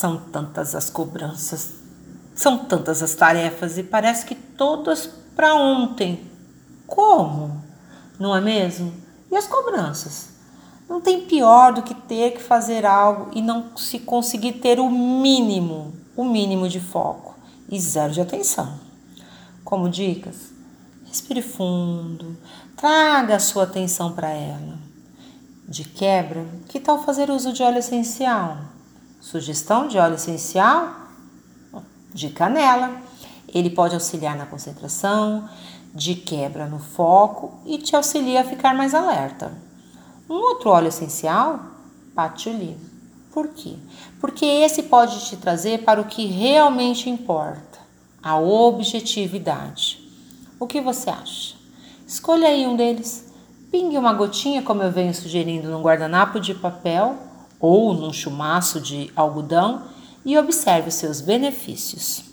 São tantas as cobranças, são tantas as tarefas e parece que todas para ontem. Como? Não é mesmo? E as cobranças? Não tem pior do que ter que fazer algo e não se conseguir ter o mínimo, o mínimo de foco e zero de atenção. Como dicas, respire fundo, traga a sua atenção para ela. De quebra, que tal fazer uso de óleo essencial? Sugestão de óleo essencial de canela. Ele pode auxiliar na concentração, de quebra no foco e te auxilia a ficar mais alerta. Um outro óleo essencial, patchouli. Por quê? Porque esse pode te trazer para o que realmente importa, a objetividade. O que você acha? Escolha aí um deles. Pingue uma gotinha, como eu venho sugerindo, num guardanapo de papel ou num chumaço de algodão e observe os seus benefícios.